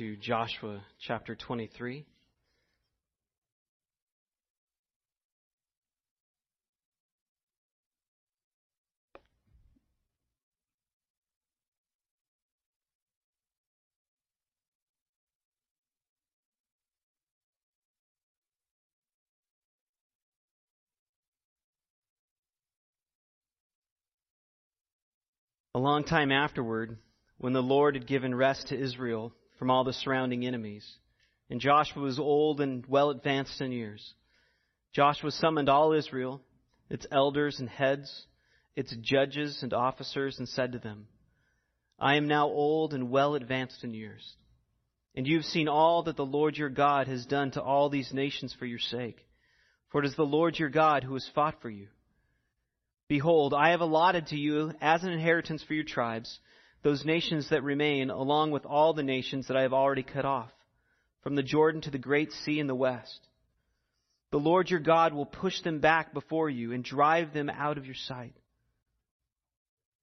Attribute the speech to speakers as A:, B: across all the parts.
A: to Joshua chapter 23. A long time afterward, when the Lord had given rest to Israel from all the surrounding enemies, and Joshua was old and well advanced in years, Joshua summoned all Israel, its elders and heads, its judges and officers, and said to them, I am now old and well advanced in years, and you have seen all that the Lord your God has done to all these nations for your sake. For it is the Lord your God who has fought for you. Behold, I have allotted to you as an inheritance for your tribes those nations that remain, along with all the nations that I have already cut off, from the Jordan to the great sea in the west. The Lord your God will push them back before you and drive them out of your sight.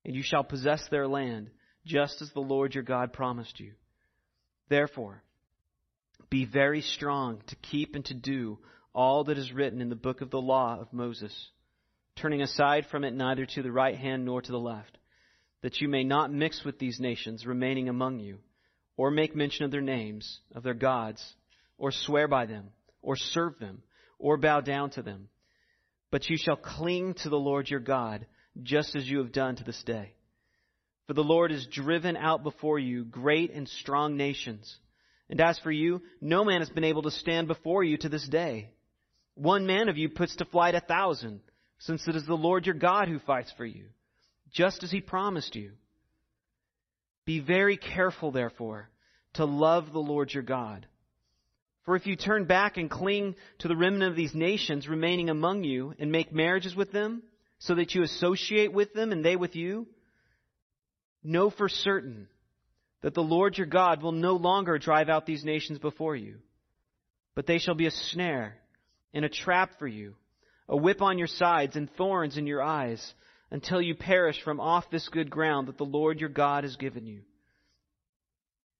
A: And you shall possess their land, just as the Lord your God promised you. Therefore, be very strong to keep and to do all that is written in the book of the law of Moses turning aside from it neither to the right hand nor to the left, that you may not mix with these nations remaining among you, or make mention of their names, of their gods, or swear by them, or serve them, or bow down to them. But you shall cling to the Lord your God, just as you have done to this day. For the Lord has driven out before you great and strong nations. And as for you, no man has been able to stand before you to this day. One man of you puts to flight a thousand since it is the Lord your God who fights for you, just as he promised you. Be very careful, therefore, to love the Lord your God. For if you turn back and cling to the remnant of these nations remaining among you and make marriages with them, so that you associate with them and they with you, know for certain that the Lord your God will no longer drive out these nations before you, but they shall be a snare and a trap for you a whip on your sides and thorns in your eyes, until you perish from off this good ground that the Lord your God has given you.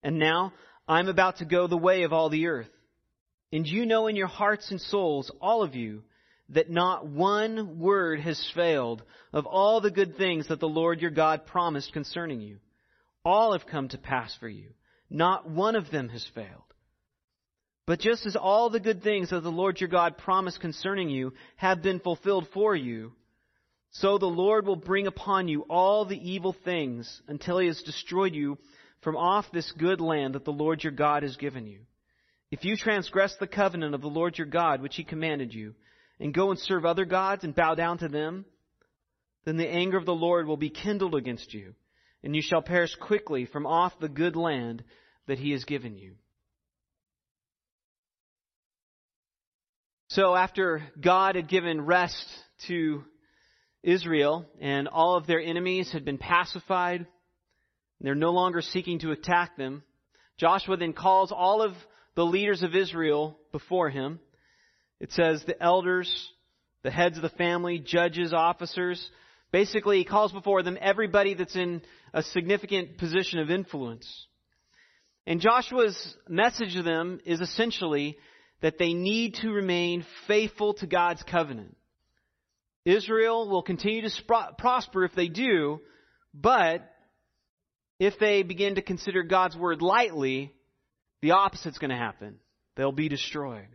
A: And now I'm about to go the way of all the earth. And you know in your hearts and souls, all of you, that not one word has failed of all the good things that the Lord your God promised concerning you. All have come to pass for you. Not one of them has failed. But just as all the good things that the Lord your God promised concerning you have been fulfilled for you, so the Lord will bring upon you all the evil things until he has destroyed you from off this good land that the Lord your God has given you. If you transgress the covenant of the Lord your God which he commanded you, and go and serve other gods and bow down to them, then the anger of the Lord will be kindled against you, and you shall perish quickly from off the good land that he has given you. So after God had given rest to Israel and all of their enemies had been pacified, they're no longer seeking to attack them, Joshua then calls all of the leaders of Israel before him. It says the elders, the heads of the family, judges, officers. Basically, he calls before them everybody that's in a significant position of influence. And Joshua's message to them is essentially that they need to remain faithful to God's covenant. Israel will continue to sp- prosper if they do, but if they begin to consider God's word lightly, the opposite's going to happen. They'll be destroyed.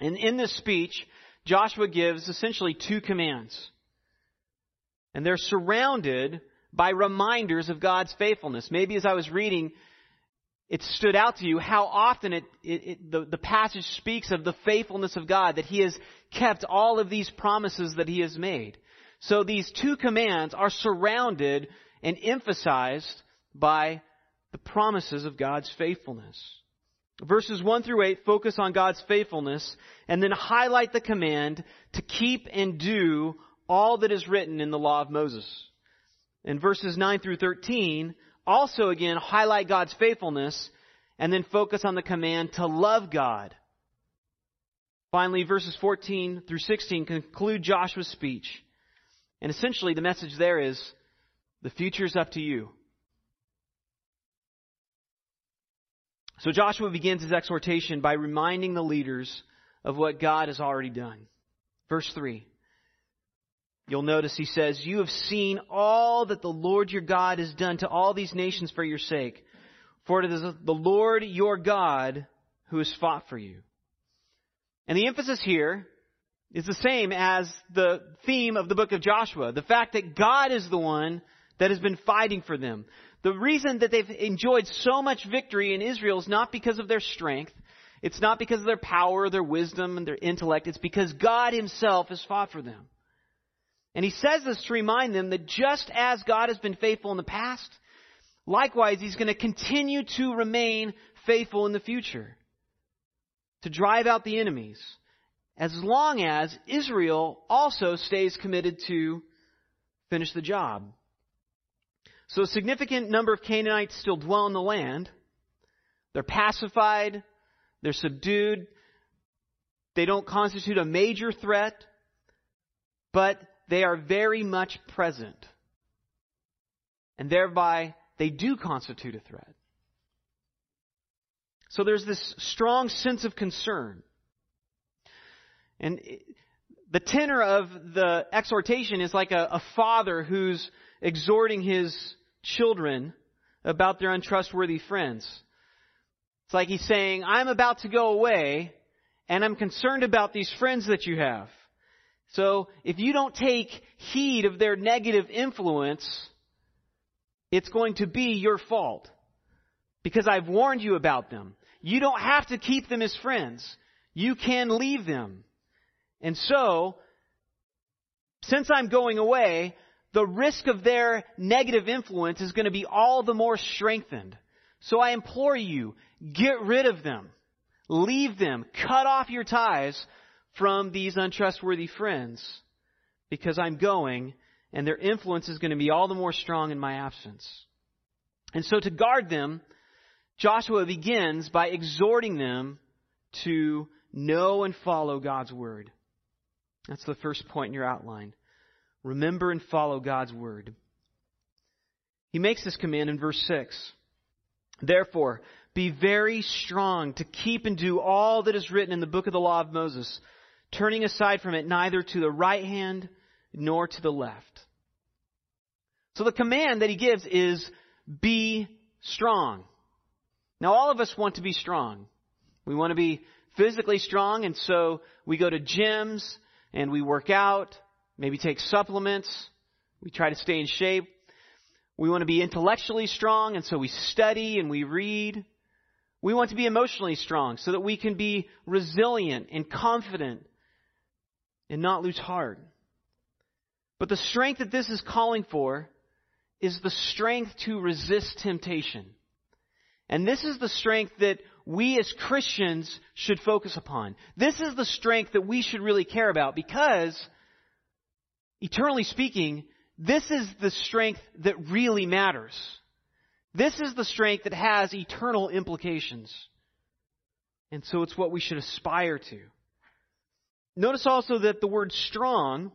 A: And in this speech, Joshua gives essentially two commands. And they're surrounded by reminders of God's faithfulness. Maybe as I was reading, it stood out to you how often it, it, it, the, the passage speaks of the faithfulness of God, that He has kept all of these promises that He has made. So these two commands are surrounded and emphasized by the promises of God's faithfulness. Verses 1 through 8 focus on God's faithfulness and then highlight the command to keep and do all that is written in the law of Moses. And verses 9 through 13 also again highlight God's faithfulness and then focus on the command to love God. Finally, verses 14 through 16 conclude Joshua's speech. And essentially the message there is, the future is up to you. So Joshua begins his exhortation by reminding the leaders of what God has already done. Verse 3. You'll notice he says, You have seen all that the Lord your God has done to all these nations for your sake. For it is the Lord your God who has fought for you. And the emphasis here is the same as the theme of the book of Joshua. The fact that God is the one that has been fighting for them. The reason that they've enjoyed so much victory in Israel is not because of their strength. It's not because of their power, their wisdom, and their intellect. It's because God Himself has fought for them. And He says this to remind them that just as God has been faithful in the past, likewise He's going to continue to remain faithful in the future to drive out the enemies as long as Israel also stays committed to finish the job. So a significant number of Canaanites still dwell in the land. They're pacified. They're subdued. They don't constitute a major threat, but they are very much present. And thereby, they do constitute a threat. So there's this strong sense of concern. And the tenor of the exhortation is like a, a father who's exhorting his children about their untrustworthy friends. It's like he's saying, I'm about to go away, and I'm concerned about these friends that you have. So if you don't take heed of their negative influence, it's going to be your fault. Because I've warned you about them. You don't have to keep them as friends. You can leave them. And so, since I'm going away, the risk of their negative influence is going to be all the more strengthened. So I implore you, get rid of them. Leave them. Cut off your ties from these untrustworthy friends because I'm going and their influence is going to be all the more strong in my absence. And so to guard them, Joshua begins by exhorting them to know and follow God's word. That's the first point in your outline. Remember and follow God's word. He makes this command in verse 6. Therefore, be very strong to keep and do all that is written in the book of the law of Moses, turning aside from it neither to the right hand nor to the left. So the command that he gives is be strong. Now all of us want to be strong. We want to be physically strong and so we go to gyms and we work out maybe take supplements. We try to stay in shape. We want to be intellectually strong, and so we study and we read. We want to be emotionally strong so that we can be resilient and confident and not lose heart. But the strength that this is calling for is the strength to resist temptation. And this is the strength that we as Christians should focus upon. This is the strength that we should really care about because eternally speaking, this is the strength that really matters. This is the strength that has eternal implications. And so it's what we should aspire to. Notice also that the word strong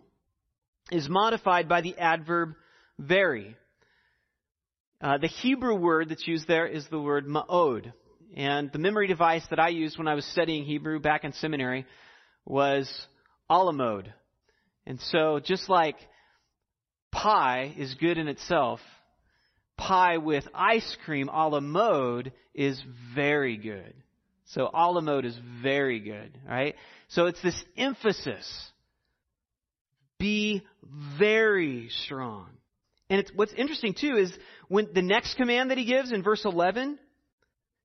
A: is modified by the adverb very. Uh, the Hebrew word that's used there is the word ma'od. And the memory device that I used when I was studying Hebrew back in seminary was alamode. And so, just like pie is good in itself, pie with ice cream a la mode is very good. So a la mode is very good, right? So it's this emphasis. Be very strong. And it's, what's interesting too is when the next command that he gives in verse 11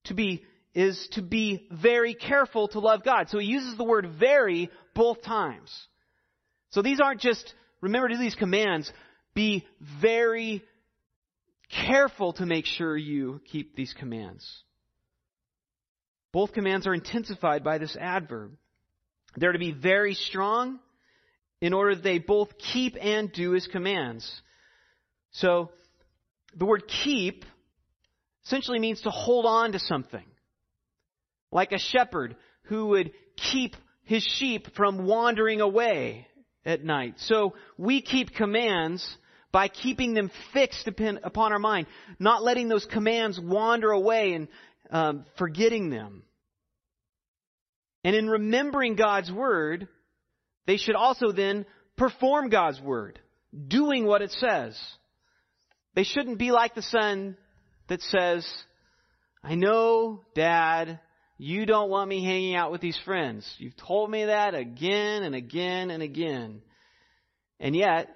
A: to be is to be very careful to love God. So he uses the word very both times. So these aren't just, remember to these commands, be very careful to make sure you keep these commands. Both commands are intensified by this adverb. They're to be very strong in order that they both keep and do his commands. So, the word keep essentially means to hold on to something. Like a shepherd who would keep his sheep from wandering away at night. So we keep commands by keeping them fixed upon our mind, not letting those commands wander away and um, forgetting them. And in remembering God's word, they should also then perform God's word, doing what it says. They shouldn't be like the son that says, I know, Dad, you don't want me hanging out with these friends. You've told me that again and again and again. And yet,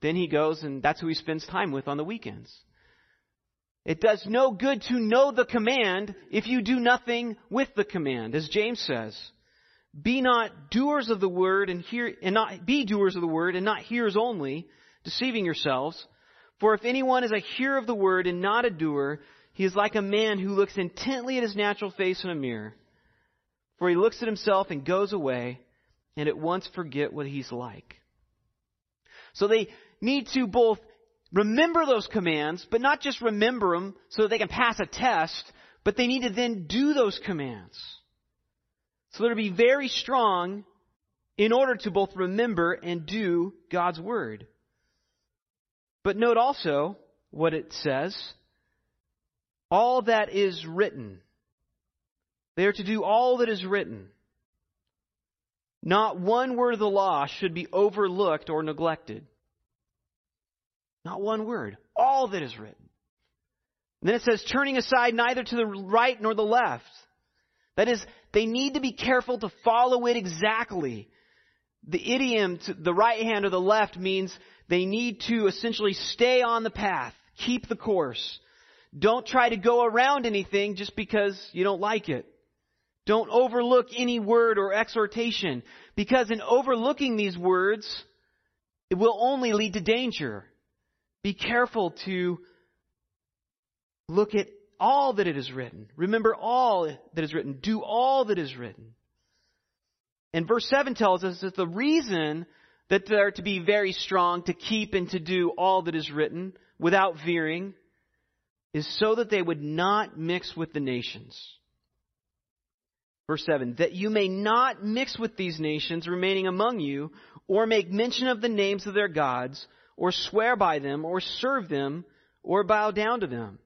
A: then he goes and that's who he spends time with on the weekends. It does no good to know the command if you do nothing with the command, as James says. Be not doers of the word and hear, and not, be doers of the word and not hearers only, deceiving yourselves. For if anyone is a hearer of the word and not a doer, he is like a man who looks intently at his natural face in a mirror. For he looks at himself and goes away and at once forget what he's like. So they need to both remember those commands, but not just remember them so that they can pass a test, but they need to then do those commands. So they're to be very strong in order to both remember and do God's Word. But note also what it says. All that is written. They are to do all that is written. Not one word of the law should be overlooked or neglected. Not one word. All that is written. And then it says, turning aside neither to the right nor the left. That is, they need to be careful to follow it exactly. The idiom to the right hand or the left means they need to essentially stay on the path, keep the course. Don't try to go around anything just because you don't like it. Don't overlook any word or exhortation because in overlooking these words, it will only lead to danger. Be careful to look at all that it is written. Remember all that is written. Do all that is written. And verse 7 tells us that the reason that they're to be very strong, to keep and to do all that is written without veering, is so that they would not mix with the nations. Verse 7 That you may not mix with these nations remaining among you, or make mention of the names of their gods, or swear by them, or serve them, or bow down to them.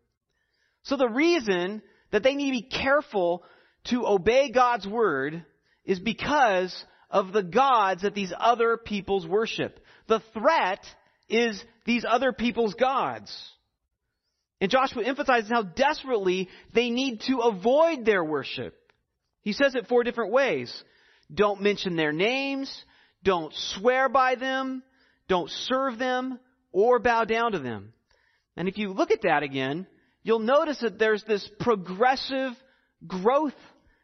A: So the reason that they need to be careful to obey God's word is because of the gods that these other peoples worship. The threat is these other people's gods. And Joshua emphasizes how desperately they need to avoid their worship. He says it four different ways. Don't mention their names. Don't swear by them. Don't serve them or bow down to them. And if you look at that again, you'll notice that there's this progressive growth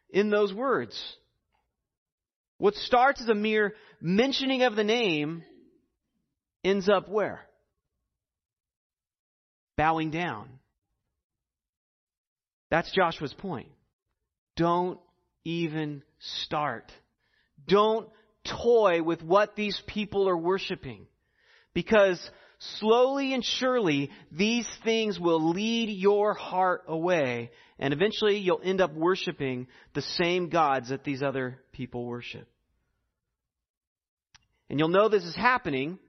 A: in those words. What starts as a mere mentioning of the name ends up where? Bowing down. That's Joshua's point. Don't even start. Don't toy with what these people are worshiping. Because slowly and surely, these things will lead your heart away, and eventually you'll end up worshiping the same gods that these other people worship. And you'll know this is happening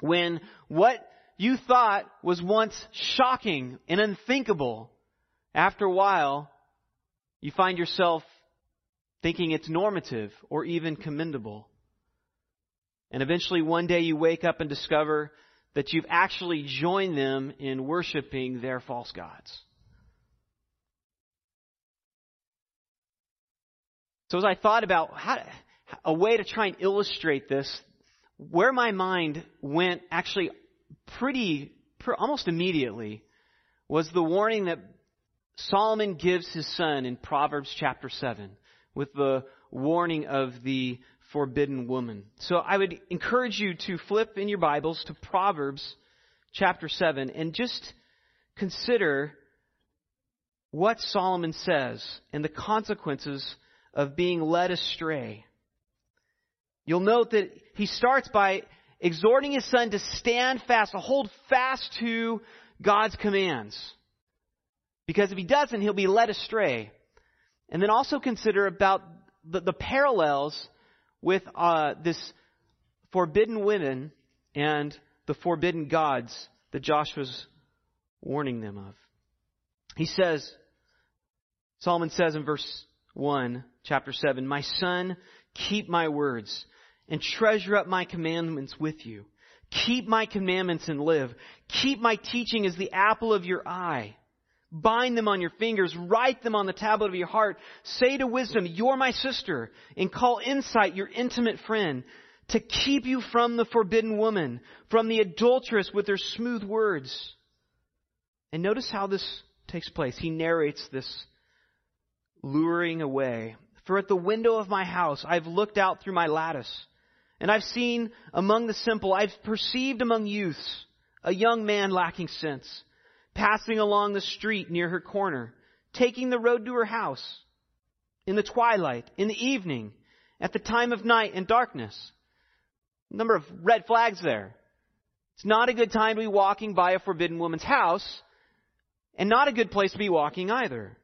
A: when what you thought was once shocking and unthinkable, after a while, you find yourself thinking it's normative or even commendable. And eventually one day you wake up and discover that you've actually joined them in worshiping their false gods. So as I thought about how a way to try and illustrate this, where my mind went actually pretty, almost immediately, was the warning that Solomon gives his son in Proverbs chapter 7 with the warning of the forbidden woman. So I would encourage you to flip in your Bibles to Proverbs chapter 7 and just consider what Solomon says and the consequences of being led astray. You'll note that he starts by exhorting his son to stand fast, to hold fast to God's commands. Because if he doesn't, he'll be led astray. And then also consider about the, the parallels with uh, this forbidden women and the forbidden gods that Joshua's warning them of. He says, Solomon says in verse 1, chapter 7, My son, keep my words and treasure up my commandments with you. Keep my commandments and live. Keep my teaching as the apple of your eye. Bind them on your fingers. Write them on the tablet of your heart. Say to wisdom, you're my sister. And call insight your intimate friend to keep you from the forbidden woman, from the adulteress with her smooth words. And notice how this takes place. He narrates this luring away. For at the window of my house I've looked out through my lattice and I've seen among the simple, I've perceived among youths a young man lacking sense, passing along the street near her corner, taking the road to her house, in the twilight, in the evening, at the time of night and darkness. Number of red flags there. It's not a good time to be walking by a forbidden woman's house, and not a good place to be walking either.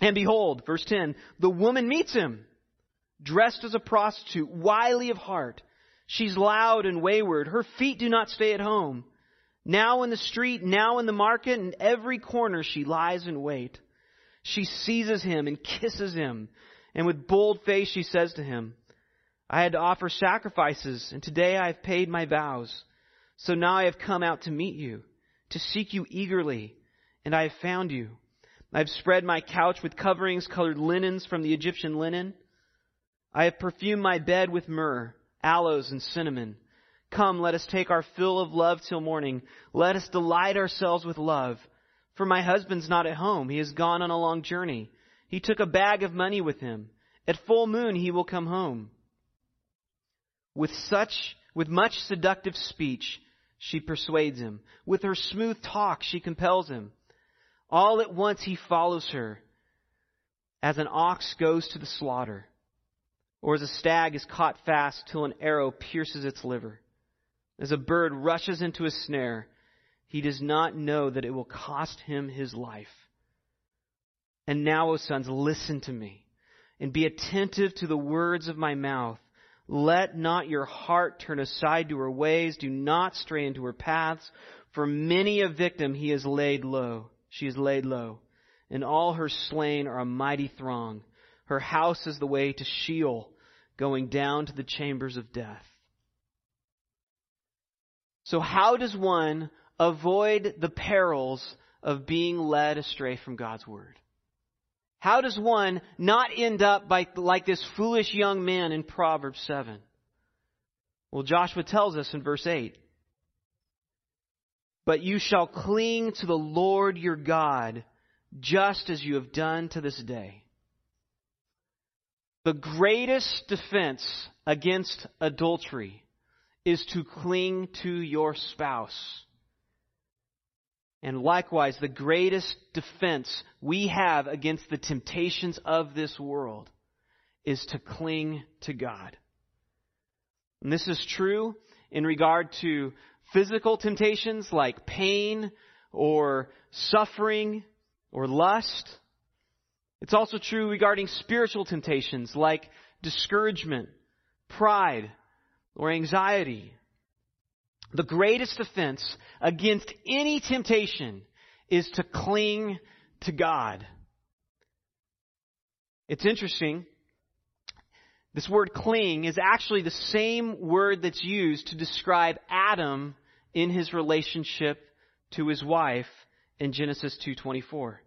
A: And behold, verse 10, the woman meets him dressed as a prostitute, wily of heart. She's loud and wayward. Her feet do not stay at home. Now in the street, now in the market, in every corner she lies in wait. She seizes him and kisses him, and with bold face she says to him, I had to offer sacrifices, and today I have paid my vows. So now I have come out to meet you, to seek you eagerly, and I have found you. I have spread my couch with coverings colored linens from the Egyptian linen. I have perfumed my bed with myrrh, aloes, and cinnamon. Come, let us take our fill of love till morning. Let us delight ourselves with love. For my husband's not at home. He has gone on a long journey. He took a bag of money with him. At full moon he will come home. With such, with much seductive speech, she persuades him. With her smooth talk, she compels him. All at once he follows her, as an ox goes to the slaughter or as a stag is caught fast till an arrow pierces its liver. As a bird rushes into a snare, he does not know that it will cost him his life. And now, O sons, listen to me, and be attentive to the words of my mouth. Let not your heart turn aside to her ways. Do not stray into her paths. For many a victim he has laid low. She is laid low. And all her slain are a mighty throng. Her house is the way to Sheol, going down to the chambers of death. So, how does one avoid the perils of being led astray from God's Word? How does one not end up by, like this foolish young man in Proverbs 7? Well, Joshua tells us in verse 8 But you shall cling to the Lord your God, just as you have done to this day. The greatest defense against adultery is to cling to your spouse. And likewise, the greatest defense we have against the temptations of this world is to cling to God. And this is true in regard to physical temptations like pain or suffering or lust. It's also true regarding spiritual temptations like discouragement, pride, or anxiety. The greatest offense against any temptation is to cling to God. It's interesting. This word cling is actually the same word that's used to describe Adam in his relationship to his wife in Genesis 2:24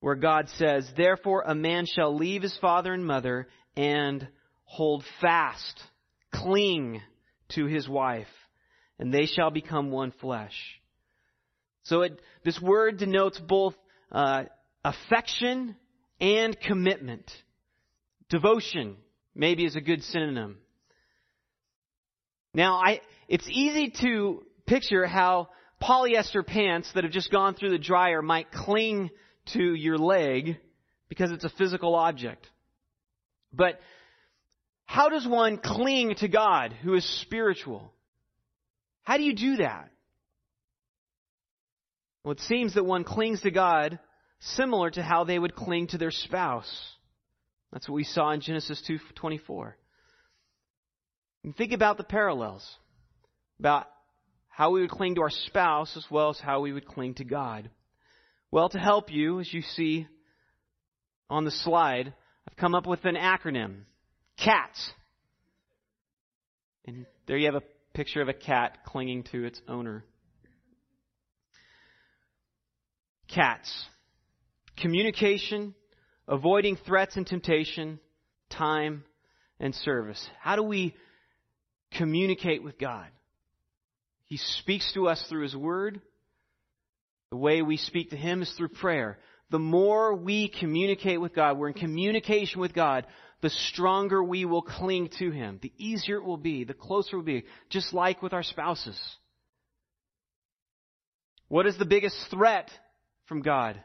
A: where God says, Therefore a man shall leave his father and mother and hold fast, cling to his wife, and they shall become one flesh. So it, this word denotes both uh, affection and commitment. Devotion maybe is a good synonym. Now, I, it's easy to picture how polyester pants that have just gone through the dryer might cling to your leg because it's a physical object. But how does one cling to God who is spiritual? How do you do that? Well, it seems that one clings to God similar to how they would cling to their spouse. That's what we saw in Genesis 2:24. And think about the parallels about how we would cling to our spouse as well as how we would cling to God. Well, to help you, as you see on the slide, I've come up with an acronym CATS. And there you have a picture of a cat clinging to its owner. CATS. Communication, avoiding threats and temptation, time, and service. How do we communicate with God? He speaks to us through His Word. The way we speak to Him is through prayer. The more we communicate with God, we're in communication with God, the stronger we will cling to Him. The easier it will be, the closer it will be, just like with our spouses. What is the biggest threat from God?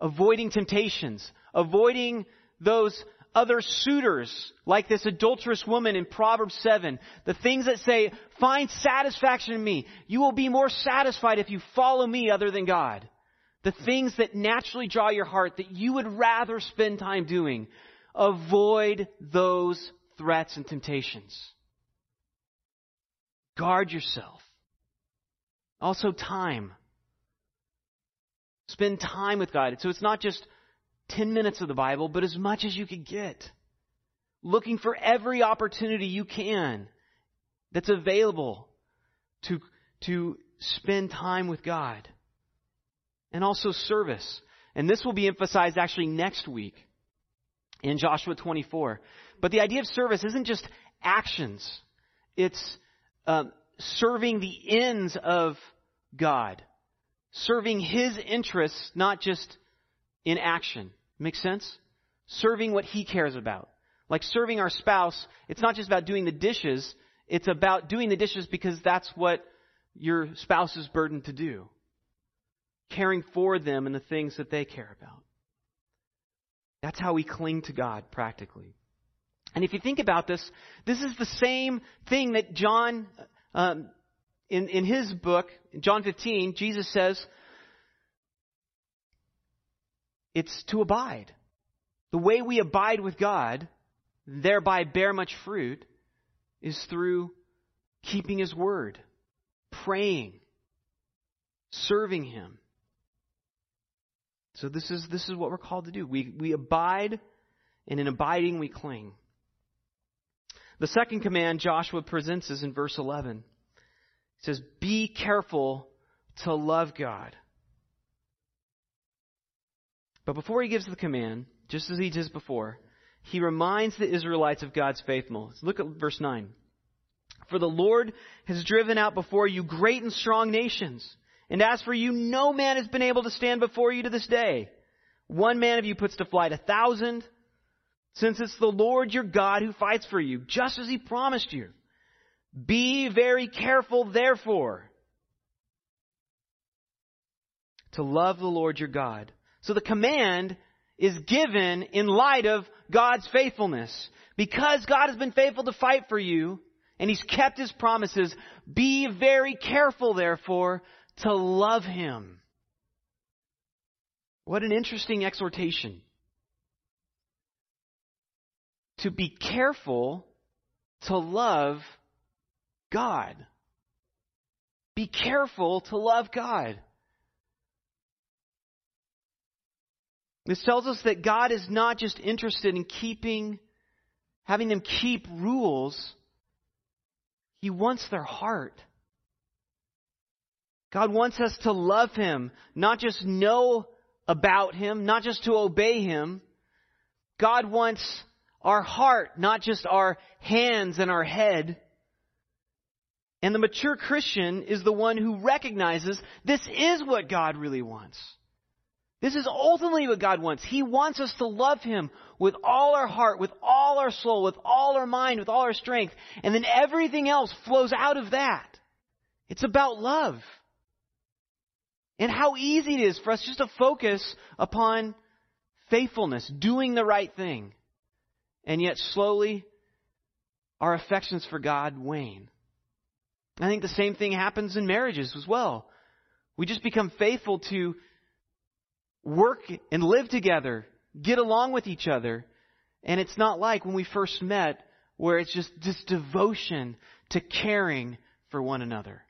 A: Avoiding temptations, avoiding those other suitors, like this adulterous woman in Proverbs 7. The things that say, find satisfaction in me. You will be more satisfied if you follow me other than God. The things that naturally draw your heart that you would rather spend time doing. Avoid those threats and temptations. Guard yourself. Also, time. Spend time with God. So it's not just 10 minutes of the Bible, but as much as you could get. Looking for every opportunity you can that's available to, to spend time with God. And also service. And this will be emphasized actually next week in Joshua 24. But the idea of service isn't just actions. It's um, serving the ends of God. Serving His interests, not just in action. Make sense? Serving what he cares about. Like serving our spouse, it's not just about doing the dishes, it's about doing the dishes because that's what your spouse is burdened to do. Caring for them and the things that they care about. That's how we cling to God practically. And if you think about this, this is the same thing that John, um, in, in his book, John 15, Jesus says, it's to abide. The way we abide with God, thereby bear much fruit, is through keeping His Word, praying, serving Him. So this is, this is what we're called to do. We, we abide, and in abiding we cling. The second command Joshua presents is in verse 11. It says, Be careful to love God. But before he gives the command, just as he did before, he reminds the Israelites of God's faithfulness. Look at verse 9. For the Lord has driven out before you great and strong nations. And as for you, no man has been able to stand before you to this day. One man of you puts to flight a thousand, since it's the Lord your God who fights for you, just as he promised you. Be very careful, therefore, to love the Lord your God so the command is given in light of God's faithfulness. Because God has been faithful to fight for you, and He's kept His promises, be very careful, therefore, to love Him. What an interesting exhortation. To be careful to love God. Be careful to love God. This tells us that God is not just interested in keeping, having them keep rules. He wants their heart. God wants us to love Him, not just know about Him, not just to obey Him. God wants our heart, not just our hands and our head. And the mature Christian is the one who recognizes this is what God really wants. This is ultimately what God wants. He wants us to love Him with all our heart, with all our soul, with all our mind, with all our strength. And then everything else flows out of that. It's about love. And how easy it is for us just to focus upon faithfulness, doing the right thing. And yet slowly, our affections for God wane. I think the same thing happens in marriages as well. We just become faithful to work and live together, get along with each other. And it's not like when we first met where it's just this devotion to caring for one another.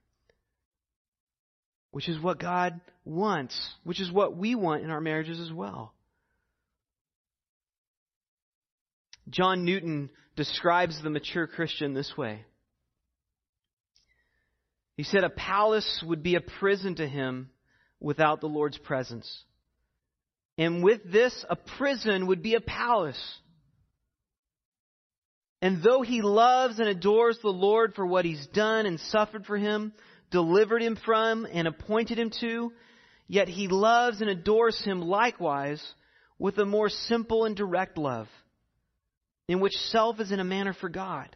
A: which is what God wants, which is what we want in our marriages as well. John Newton describes the mature Christian this way. He said, A palace would be a prison to him without the Lord's presence. And with this, a prison would be a palace. And though he loves and adores the Lord for what he's done and suffered for him, delivered him from, and appointed him to, yet he loves and adores him likewise with a more simple and direct love, in which self is in a manner for God.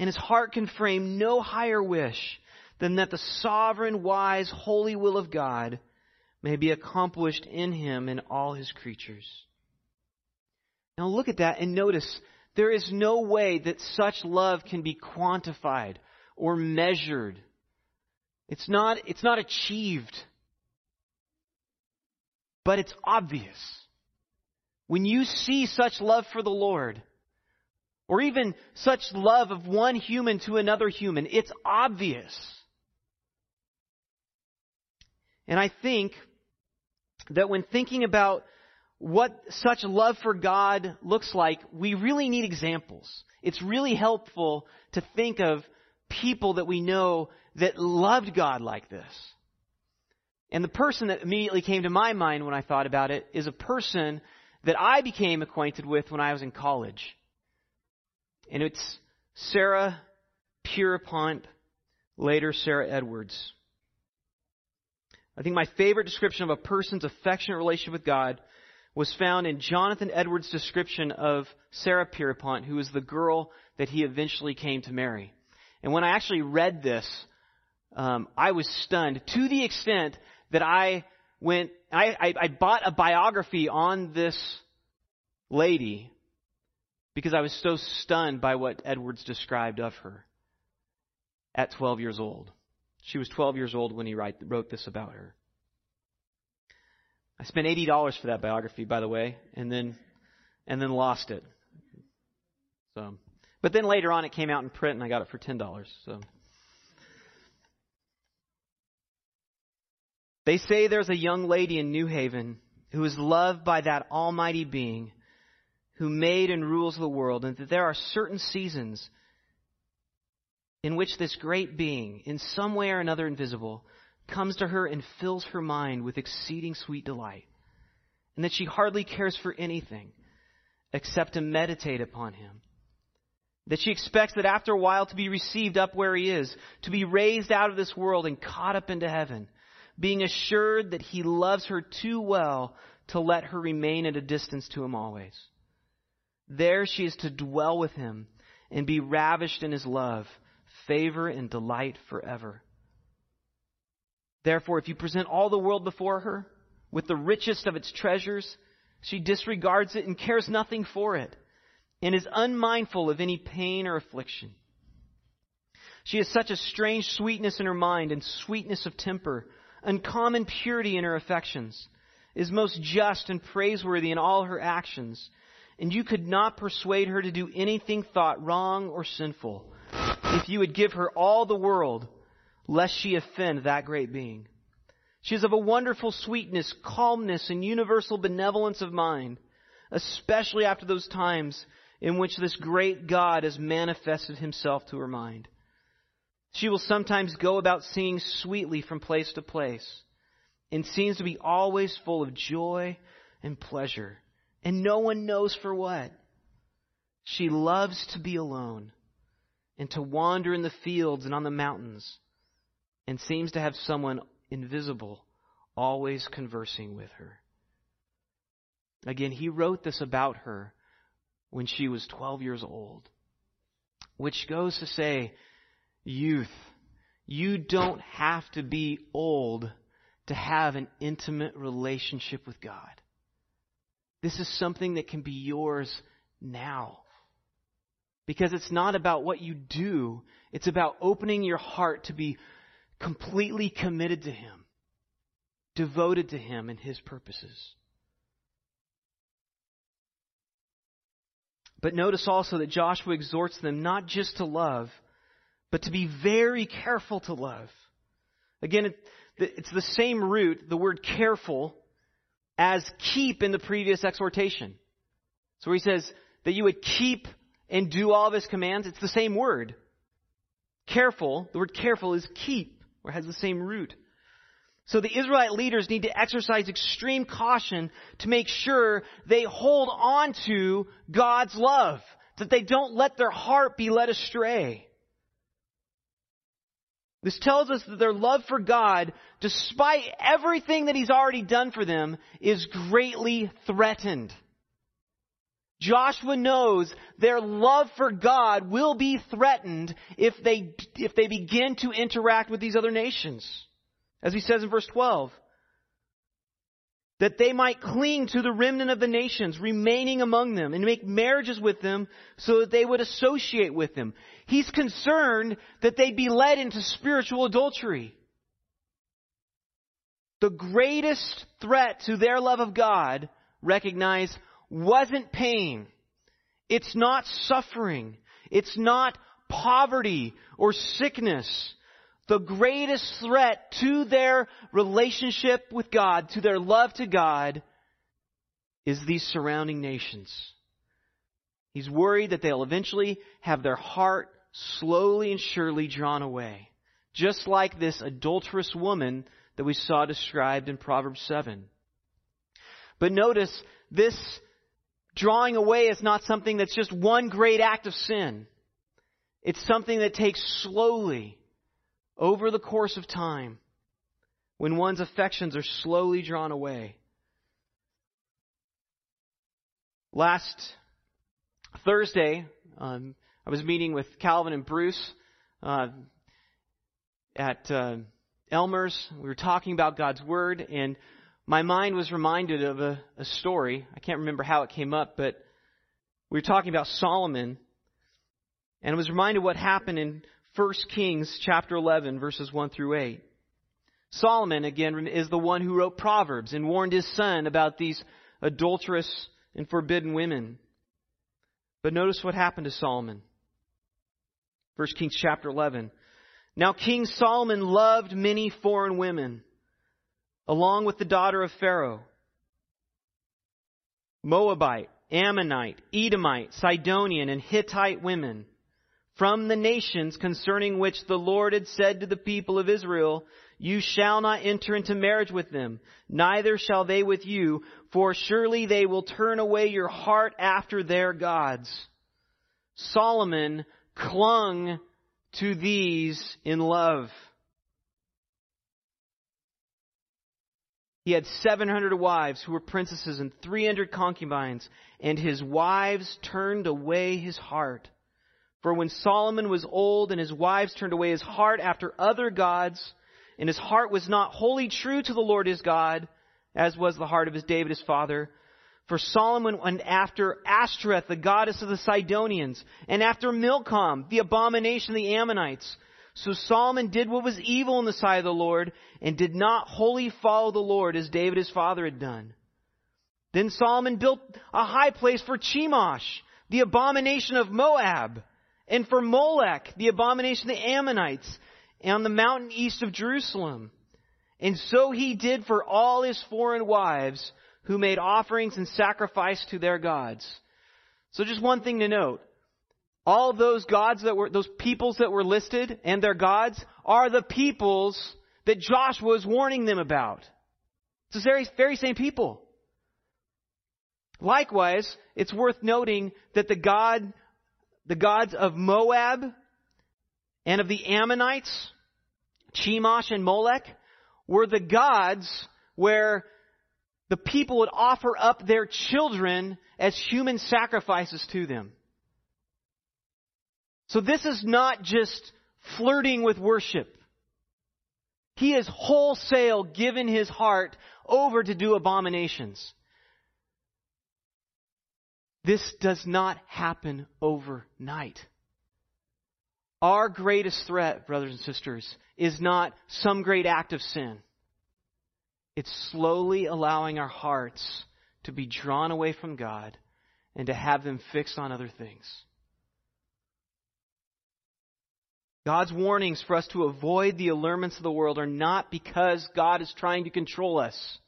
A: And his heart can frame no higher wish than that the sovereign, wise, holy will of God may be accomplished in him and all his creatures. Now look at that and notice there is no way that such love can be quantified or measured. It's not, it's not achieved. But it's obvious. When you see such love for the Lord, or even such love of one human to another human, it's obvious. And I think that when thinking about what such love for God looks like, we really need examples. It's really helpful to think of people that we know that loved God like this. And the person that immediately came to my mind when I thought about it is a person that I became acquainted with when I was in college. And it's Sarah Pierpont, later Sarah Edwards. I think my favorite description of a person's affectionate relationship with God was found in Jonathan Edwards' description of Sarah Pierpont, who was the girl that he eventually came to marry. And when I actually read this, um, I was stunned to the extent that I went, I, I, I bought a biography on this lady because I was so stunned by what Edwards described of her at 12 years old. She was 12 years old when he wrote this about her. I spent eighty dollars for that biography, by the way, and then and then lost it. So, but then later on, it came out in print, and I got it for ten dollars. So. They say there's a young lady in New Haven who is loved by that almighty being who made and rules the world, and that there are certain seasons in which this great being, in some way or another invisible, comes to her and fills her mind with exceeding sweet delight, and that she hardly cares for anything except to meditate upon him. That she expects that after a while to be received up where he is, to be raised out of this world and caught up into heaven, being assured that he loves her too well to let her remain at a distance to him always. There she is to dwell with him and be ravished in his love, favor, and delight forever. Therefore, if you present all the world before her with the richest of its treasures, she disregards it and cares nothing for it, and is unmindful of any pain or affliction. She has such a strange sweetness in her mind and sweetness of temper, uncommon purity in her affections, is most just and praiseworthy in all her actions, and you could not persuade her to do anything thought wrong or sinful if you would give her all the world lest she offend that great being. She is of a wonderful sweetness, calmness, and universal benevolence of mind, especially after those times in which this great God has manifested himself to her mind. She will sometimes go about singing sweetly from place to place, and seems to be always full of joy and pleasure, and no one knows for what. She loves to be alone, and to wander in the fields and on the mountains and seems to have someone invisible always conversing with her. Again, he wrote this about her when she was 12 years old, which goes to say, youth, you don't have to be old to have an intimate relationship with God. This is something that can be yours now. Because it's not about what you do, it's about opening your heart to be completely committed to Him, devoted to Him and His purposes. But notice also that Joshua exhorts them not just to love, but to be very careful to love. Again, it's the same root, the word careful, as keep in the previous exhortation. So he says that you would keep and do all of his commands. It's the same word. Careful, the word careful is keep, or has the same root. So the Israelite leaders need to exercise extreme caution to make sure they hold on to God's love, that they don't let their heart be led astray. This tells us that their love for God, despite everything that He's already done for them, is greatly threatened. Joshua knows their love for God will be threatened if they, if they begin to interact with these other nations. As he says in verse 12, that they might cling to the remnant of the nations remaining among them and make marriages with them so that they would associate with them. He's concerned that they'd be led into spiritual adultery. The greatest threat to their love of God, recognize, wasn't pain. It's not suffering. It's not poverty or sickness the greatest threat to their relationship with God, to their love to God, is these surrounding nations. He's worried that they'll eventually have their heart slowly and surely drawn away. Just like this adulterous woman that we saw described in Proverbs 7. But notice, this drawing away is not something that's just one great act of sin. It's something that takes slowly over the course of time when one's affections are slowly drawn away. Last Thursday, um, I was meeting with Calvin and Bruce uh, at uh, Elmer's. We were talking about God's Word, and my mind was reminded of a, a story. I can't remember how it came up, but we were talking about Solomon, and I was reminded what happened in 1 Kings chapter 11 verses 1 through 8. Solomon, again, is the one who wrote Proverbs and warned his son about these adulterous and forbidden women. But notice what happened to Solomon. 1 Kings chapter 11. Now King Solomon loved many foreign women, along with the daughter of Pharaoh. Moabite, Ammonite, Edomite, Sidonian, and Hittite women from the nations concerning which the Lord had said to the people of Israel, You shall not enter into marriage with them, neither shall they with you, for surely they will turn away your heart after their gods. Solomon clung to these in love. He had 700 wives who were princesses and 300 concubines, and his wives turned away his heart. For when Solomon was old and his wives turned away his heart after other gods, and his heart was not wholly true to the Lord his God, as was the heart of his David his father. For Solomon went after Ashtoreth, the goddess of the Sidonians, and after Milcom, the abomination of the Ammonites. So Solomon did what was evil in the sight of the Lord, and did not wholly follow the Lord as David his father had done. Then Solomon built a high place for Chemosh, the abomination of Moab and for Molech, the abomination of the Ammonites, on the mountain east of Jerusalem. And so he did for all his foreign wives who made offerings and sacrifice to their gods. So just one thing to note. All those gods that were, those peoples that were listed and their gods are the peoples that Joshua is warning them about. It's the very, very same people. Likewise, it's worth noting that the God the gods of Moab and of the Ammonites, Chemosh and Molech, were the gods where the people would offer up their children as human sacrifices to them. So this is not just flirting with worship. He has wholesale given his heart over to do abominations. This does not happen overnight. Our greatest threat, brothers and sisters, is not some great act of sin. It's slowly allowing our hearts to be drawn away from God and to have them fixed on other things. God's warnings for us to avoid the allurements of the world are not because God is trying to control us.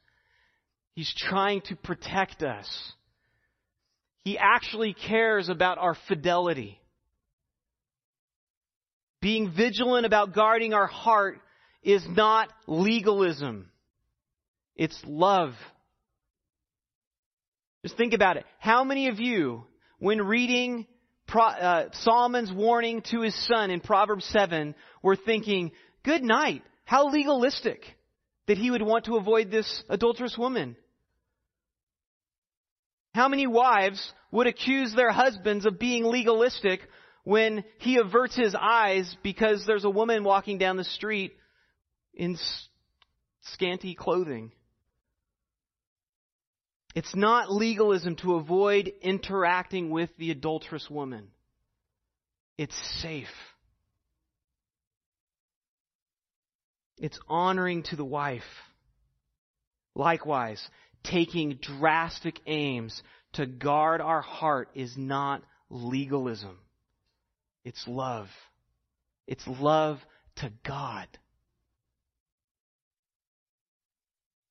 A: He's trying to protect us. He actually cares about our fidelity. Being vigilant about guarding our heart is not legalism. It's love. Just think about it. How many of you, when reading uh, Solomon's warning to his son in Proverbs 7, we're thinking, good night, how legalistic that he would want to avoid this adulterous woman? How many wives would accuse their husbands of being legalistic when he averts his eyes because there's a woman walking down the street in scanty clothing? It's not legalism to avoid interacting with the adulterous woman. It's safe. It's honoring to the wife. Likewise, taking drastic aims to guard our heart is not legalism. It's love. It's love to God.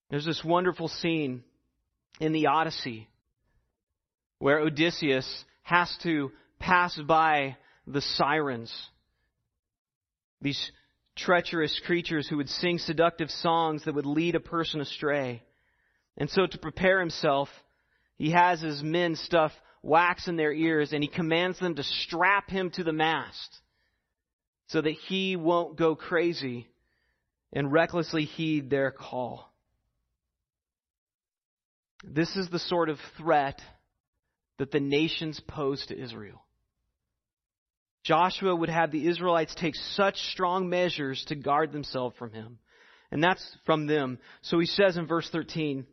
A: There's this wonderful scene in the Odyssey where Odysseus has to pass by the sirens, these treacherous creatures who would sing seductive songs that would lead a person astray. And so, to prepare himself, he has his men stuff wax in their ears and he commands them to strap him to the mast so that he won't go crazy and recklessly heed their call. This is the sort of threat that the nations pose to Israel. Joshua would have the Israelites take such strong measures to guard themselves from him. And that's from them. So he says in verse 13,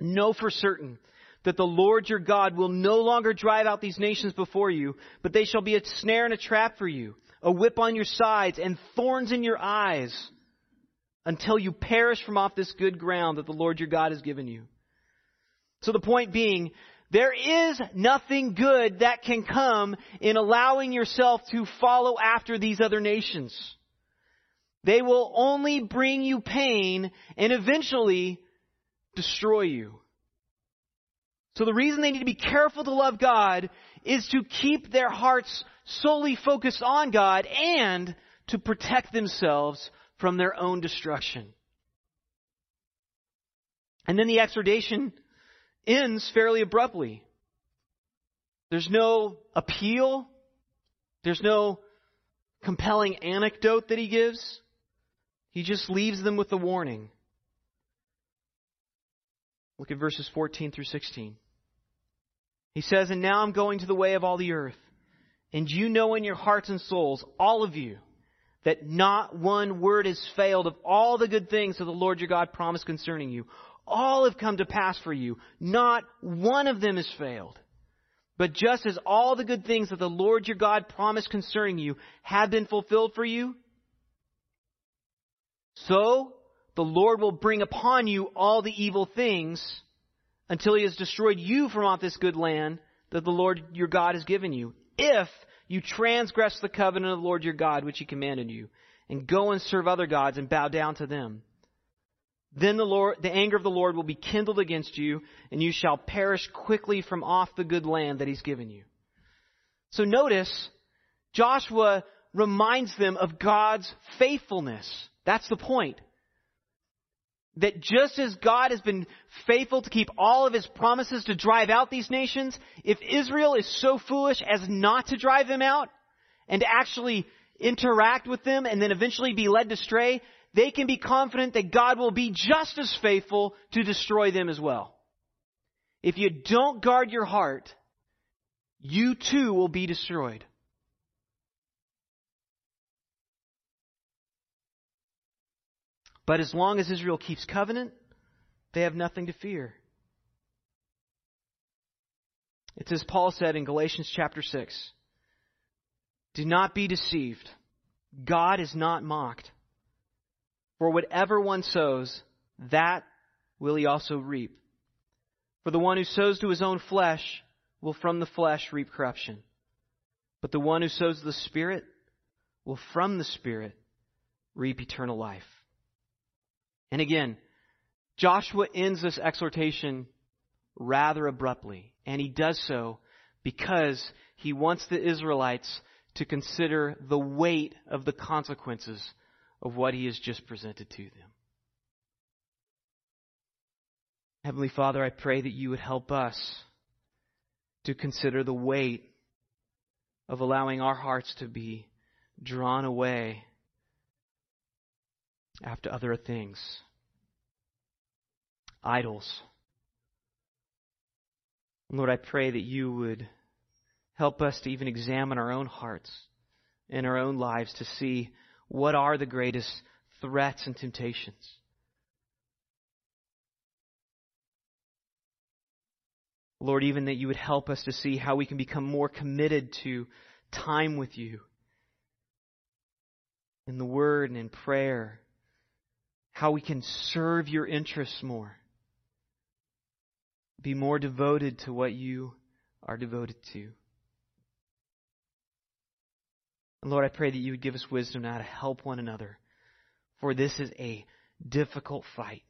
A: Know for certain that the Lord your God will no longer drive out these nations before you, but they shall be a snare and a trap for you, a whip on your sides, and thorns in your eyes, until you perish from off this good ground that the Lord your God has given you. So the point being, there is nothing good that can come in allowing yourself to follow after these other nations. They will only bring you pain and eventually destroy you. So the reason they need to be careful to love God is to keep their hearts solely focused on God and to protect themselves from their own destruction. And then the exhortation ends fairly abruptly. There's no appeal. There's no compelling anecdote that he gives. He just leaves them with a warning. Look at verses 14 through 16. He says, And now I'm going to the way of all the earth. And you know in your hearts and souls, all of you, that not one word has failed of all the good things that the Lord your God promised concerning you all have come to pass for you. Not one of them has failed. But just as all the good things that the Lord your God promised concerning you have been fulfilled for you, so the Lord will bring upon you all the evil things until he has destroyed you from off this good land that the Lord your God has given you. If you transgress the covenant of the Lord your God, which he commanded you, and go and serve other gods and bow down to them. Then the Lord, the anger of the Lord will be kindled against you, and you shall perish quickly from off the good land that he's given you. So notice, Joshua reminds them of God's faithfulness. That's the point. That just as God has been faithful to keep all of his promises to drive out these nations, if Israel is so foolish as not to drive them out and actually interact with them and then eventually be led astray, they can be confident that God will be just as faithful to destroy them as well. If you don't guard your heart, you too will be destroyed. But as long as Israel keeps covenant, they have nothing to fear. It's as Paul said in Galatians chapter 6 Do not be deceived. God is not mocked. For whatever one sows, that will he also reap. For the one who sows to his own flesh will from the flesh reap corruption. But the one who sows the Spirit will from the Spirit reap eternal life. And again, Joshua ends this exhortation rather abruptly, and he does so because he wants the Israelites to consider the weight of the consequences of what he has just presented to them. Heavenly Father, I pray that you would help us to consider the weight of allowing our hearts to be drawn away after other things, idols. Lord, I pray that you would help us to even examine our own hearts and our own lives to see what are the greatest threats and temptations. Lord, even that you would help us to see how we can become more committed to time with you in the Word and in prayer, how we can serve your interests more, be more devoted to what you are devoted to. And Lord, I pray that you would give us wisdom now to help one another, for this is a difficult fight.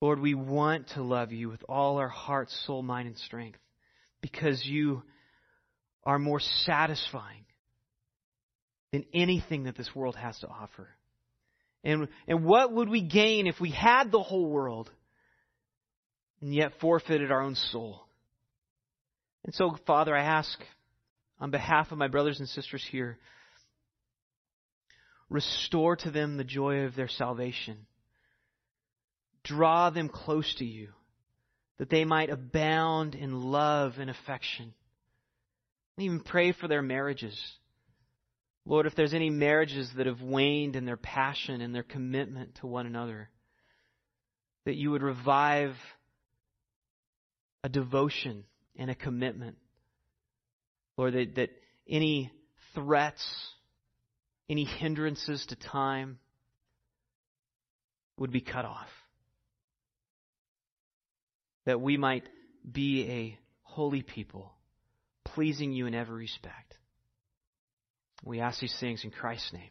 A: Lord, we want to love you with all our heart, soul, mind, and strength because you are more satisfying than anything that this world has to offer. And, and what would we gain if we had the whole world and yet forfeited our own soul? And so, Father, I ask on behalf of my brothers and sisters here, restore to them the joy of their salvation Draw them close to you, that they might abound in love and affection. And even pray for their marriages. Lord, if there's any marriages that have waned in their passion and their commitment to one another, that you would revive a devotion and a commitment. Lord, that, that any threats, any hindrances to time would be cut off that we might be a holy people, pleasing you in every respect. We ask these things in Christ's name.